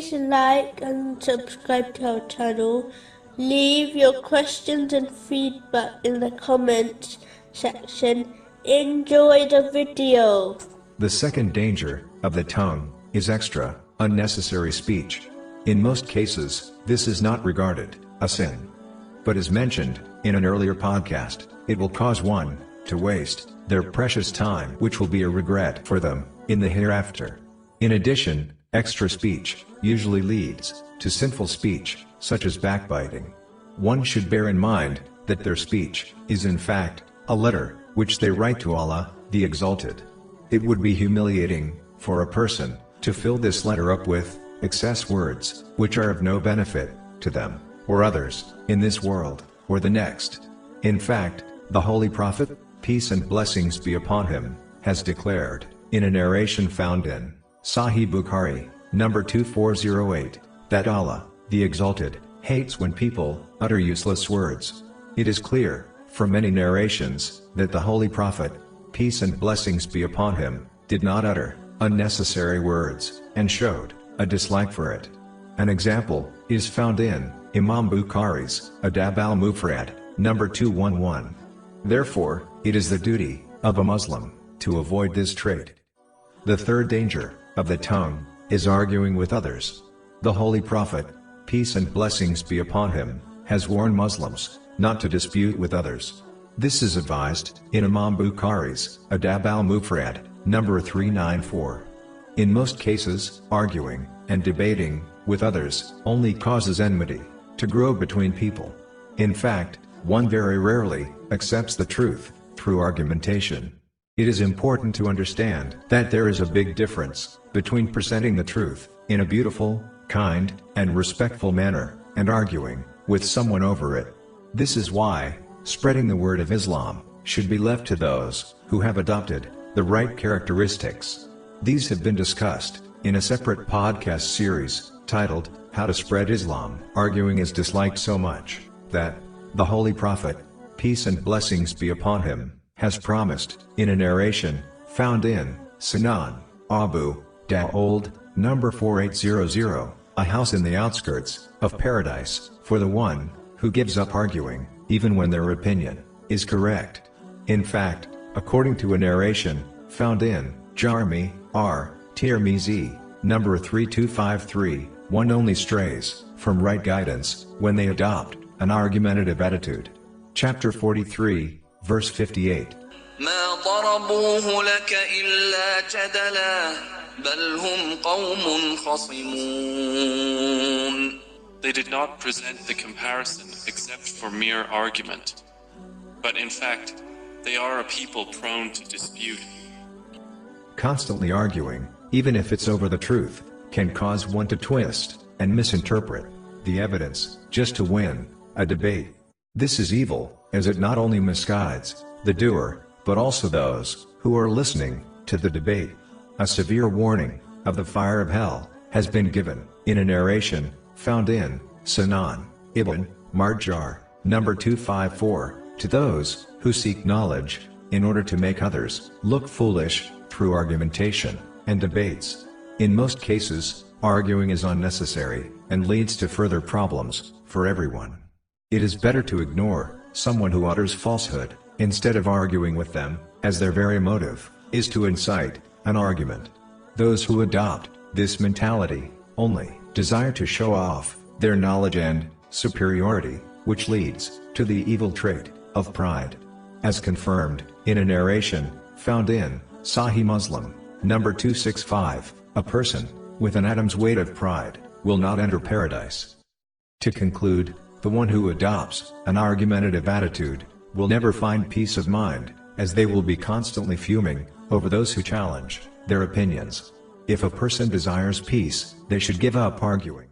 Please like and subscribe to our channel. Leave your questions and feedback in the comments section. Enjoy the video. The second danger of the tongue is extra, unnecessary speech. In most cases, this is not regarded a sin. But as mentioned in an earlier podcast, it will cause one to waste their precious time, which will be a regret for them in the hereafter. In addition, extra speech usually leads to sinful speech, such as backbiting. One should bear in mind that their speech is in fact a letter which they write to Allah, the Exalted. It would be humiliating for a person to fill this letter up with excess words which are of no benefit to them or others in this world or the next. In fact, the Holy Prophet, peace and blessings be upon him, has declared, in a narration found in Sahih Bukhari, number 2408, that Allah, the Exalted, hates when people utter useless words. It is clear, from many narrations, that the Holy Prophet, peace and blessings be upon him, did not utter unnecessary words, and showed a dislike for it. An example is found in Imam Bukhari's Adab al-Mufrad, number 211. Therefore, it is the duty of a Muslim to avoid this trait. The third danger of the tongue is arguing with others. The Holy Prophet, peace and blessings be upon him, has warned Muslims not to dispute with others. This is advised in Imam Bukhari's Adab al-Mufrad, number 394. In most cases, arguing and debating with others only causes enmity to grow between people. In fact, one very rarely accepts the truth through argumentation. It is important to understand that there is a big difference between presenting the truth in a beautiful, kind, and respectful manner, and arguing with someone over it. This is why spreading the word of Islam should be left to those who have adopted the right characteristics. These have been discussed in a separate podcast series titled How to Spread Islam. Arguing is disliked so much that the Holy Prophet, peace and blessings be upon him, has promised in a narration found in Sunan Abu Daoud, number 4800, a house in the outskirts of paradise for the one who gives up arguing, even when their opinion is correct. In fact, according to a narration found in Jarmi R. Tirmizi, number 3253, one only strays from right guidance when they adopt an argumentative attitude. Chapter 43, verse 58. ما ضربوه لك إلا جدلا بل هم قوم خصمون They did not present the comparison except for mere argument. But in fact, they are a people prone to dispute. Constantly arguing, even if it's over the truth, can cause one to twist and misinterpret the evidence just to win a debate. This is evil, as it not only misguides the doer, but also those who are listening to the debate. A severe warning of the fire of hell has been given in a narration found in Sunan Ibn Majah, number 254, to those who seek knowledge in order to make others look foolish through argumentation and debates. In most cases, arguing is unnecessary and leads to further problems for everyone. It is better to ignore someone who utters falsehood instead of arguing with them, as their very motive is to incite an argument. Those who adopt this mentality only desire to show off their knowledge and superiority, which leads to the evil trait of pride. As confirmed in a narration found in Sahih Muslim, number 265, a person with an atom's weight of pride will not enter paradise. To conclude, the one who adopts an argumentative attitude will never find peace of mind, as they will be constantly fuming over those who challenge their opinions. If a person desires peace, they should give up arguing.